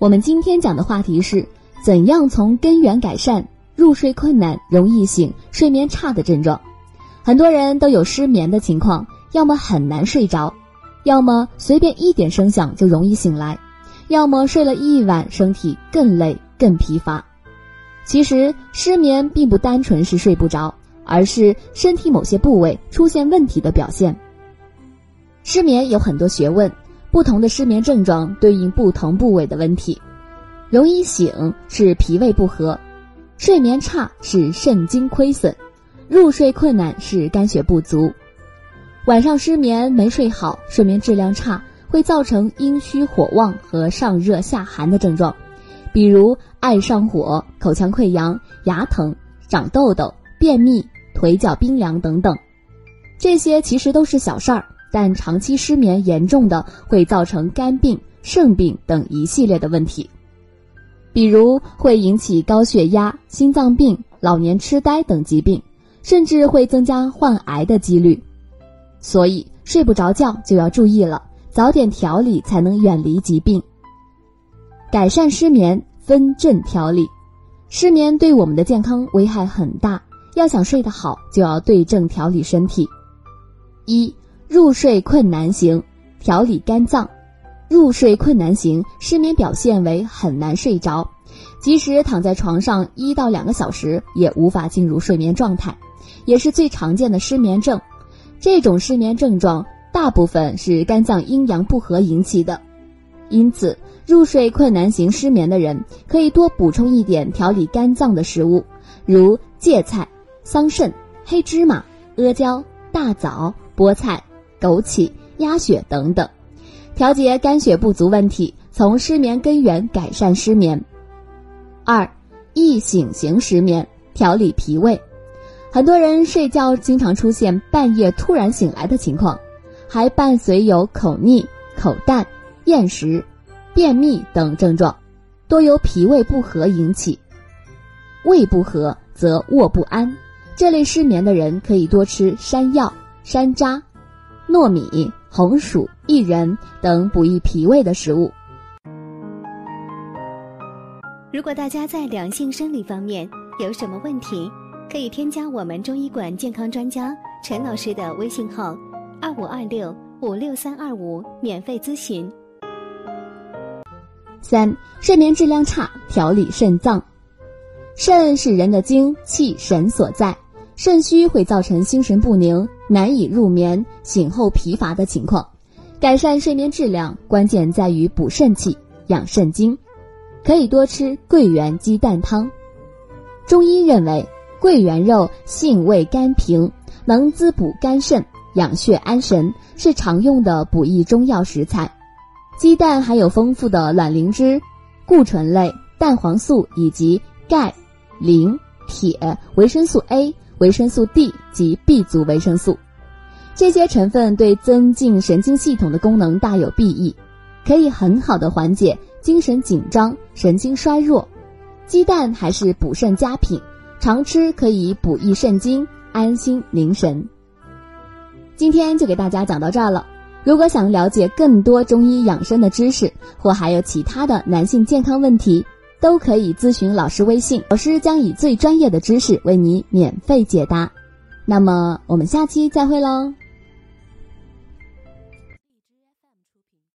我们今天讲的话题是怎样从根源改善入睡困难、容易醒、睡眠差的症状。很多人都有失眠的情况，要么很难睡着，要么随便一点声响就容易醒来，要么睡了一晚身体更累更疲乏。其实失眠并不单纯是睡不着，而是身体某些部位出现问题的表现。失眠有很多学问。不同的失眠症状对应不同部位的问题，容易醒是脾胃不和，睡眠差是肾精亏损，入睡困难是肝血不足。晚上失眠没睡好，睡眠质量差，会造成阴虚火旺和上热下寒的症状，比如爱上火、口腔溃疡、牙疼、长痘痘、便秘、腿脚冰凉等等。这些其实都是小事儿。但长期失眠严重的会造成肝病、肾病等一系列的问题，比如会引起高血压、心脏病、老年痴呆等疾病，甚至会增加患癌的几率。所以睡不着觉就要注意了，早点调理才能远离疾病。改善失眠分症调理，失眠对我们的健康危害很大，要想睡得好，就要对症调理身体。一入睡困难型，调理肝脏。入睡困难型失眠表现为很难睡着，即使躺在床上一到两个小时也无法进入睡眠状态，也是最常见的失眠症。这种失眠症状大部分是肝脏阴阳不和引起的，因此入睡困难型失眠的人可以多补充一点调理肝脏的食物，如芥菜、桑葚、黑芝麻、阿胶、大枣、菠菜。枸杞、鸭血等等，调节肝血不足问题，从失眠根源改善失眠。二，易醒型失眠，调理脾胃。很多人睡觉经常出现半夜突然醒来的情况，还伴随有口腻、口淡、厌食、便秘等症状，多由脾胃不和引起。胃不和则卧不安，这类失眠的人可以多吃山药、山楂。糯米、红薯、薏仁等补益脾胃的食物。如果大家在两性生理方面有什么问题，可以添加我们中医馆健康专家陈老师的微信号：二五二六五六三二五，免费咨询。三、睡眠质量差，调理肾脏。肾是人的精气神所在。肾虚会造成心神不宁、难以入眠、醒后疲乏的情况。改善睡眠质量，关键在于补肾气、养肾精。可以多吃桂圆鸡蛋汤。中医认为，桂圆肉性味甘平，能滋补肝肾、养血安神，是常用的补益中药食材。鸡蛋含有丰富的卵磷脂、固醇类、蛋黄素以及钙、磷、铁、维生素 A。维生素 D 及 B 族维生素，这些成分对增进神经系统的功能大有裨益，可以很好的缓解精神紧张、神经衰弱。鸡蛋还是补肾佳品，常吃可以补益肾精、安心宁神。今天就给大家讲到这儿了。如果想了解更多中医养生的知识，或还有其他的男性健康问题。都可以咨询老师微信，老师将以最专业的知识为你免费解答。那么，我们下期再会喽。